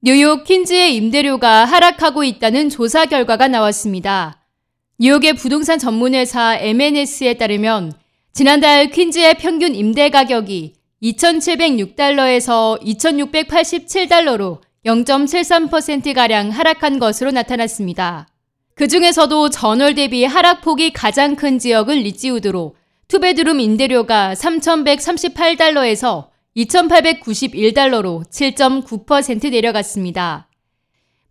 뉴욕 퀸즈의 임대료가 하락하고 있다는 조사 결과가 나왔습니다. 뉴욕의 부동산 전문회사 MNS에 따르면 지난달 퀸즈의 평균 임대 가격이 2,706달러에서 2,687달러로 0.73%가량 하락한 것으로 나타났습니다. 그 중에서도 전월 대비 하락폭이 가장 큰 지역은 리치우드로 투베드룸 임대료가 3,138달러에서 2,891달러로 7.9% 내려갔습니다.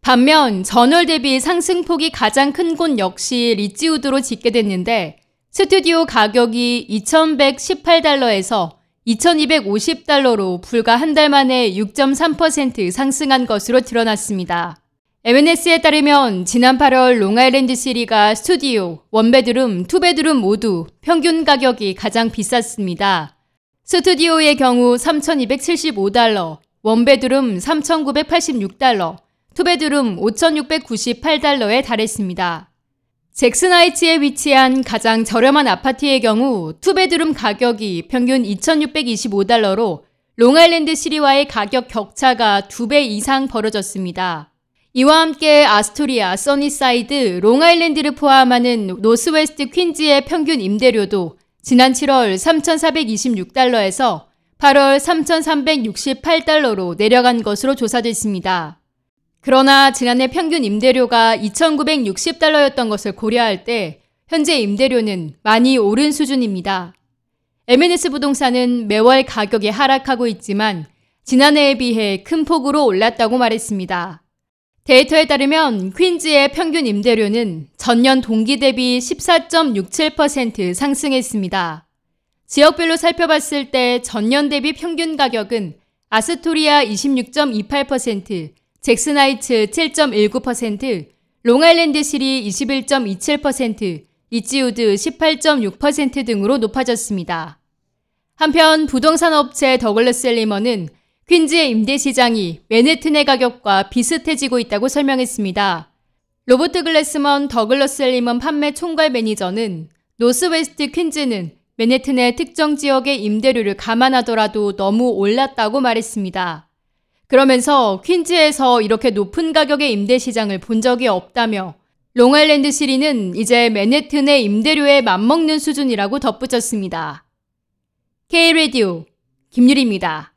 반면 전월 대비 상승폭이 가장 큰 곳 역시 리지우드로 집계됐는데 스튜디오 가격이 2,118달러에서 2,250달러로 불과 한 달 만에 6.3% 상승한 것으로 드러났습니다. MNS에 따르면 지난 8월 롱아일랜드 시티가 스튜디오, one bedroom, two bedroom 모두 평균 가격이 가장 비쌌습니다. 스튜디오의 경우 3,275달러, one bedroom 3,986달러, two bedroom 5,698달러에 달했습니다. 잭슨하이츠에 위치한 가장 저렴한 아파트의 경우 two bedroom 가격이 평균 2,625달러로 롱아일랜드 시티와의 가격 격차가 두배 이상 벌어졌습니다. 이와 함께 아스토리아, 써니사이드, 롱아일랜드를 포함하는 노스웨스트 퀸즈의 평균 임대료도 지난 7월 3,426달러에서 8월 3,368달러로 내려간 것으로 조사됐습니다. 그러나 지난해 평균 임대료가 2,960달러였던 것을 고려할 때 현재 임대료는 많이 오른 수준입니다. MNS 부동산은 매월 가격이 하락하고 있지만 지난해에 비해 큰 폭으로 올랐다고 말했습니다. 데이터에 따르면 퀸즈의 평균 임대료는 전년 동기 대비 14.67% 상승했습니다. 지역별로 살펴봤을 때 전년 대비 평균 가격은 아스토리아 26.28%, 잭슨하이츠 7.19%, 롱아일랜드 시티 21.27%, 리지우드 18.6% 등으로 높아졌습니다. 한편 부동산 업체 더글러스 엘리먼은 퀸즈의 임대 시장이 맨해튼의 가격과 비슷해지고 있다고 설명했습니다. 로버트 글래스먼 더글러스 엘리먼 판매 총괄 매니저는 노스웨스트 퀸즈는 맨해튼의 특정 지역의 임대료를 감안하더라도 너무 올랐다고 말했습니다. 그러면서 퀸즈에서 이렇게 높은 가격의 임대 시장을 본 적이 없다며 롱아일랜드 시티는 이제 맨해튼의 임대료에 맞먹는 수준이라고 덧붙였습니다. K-Radio 김유리입니다.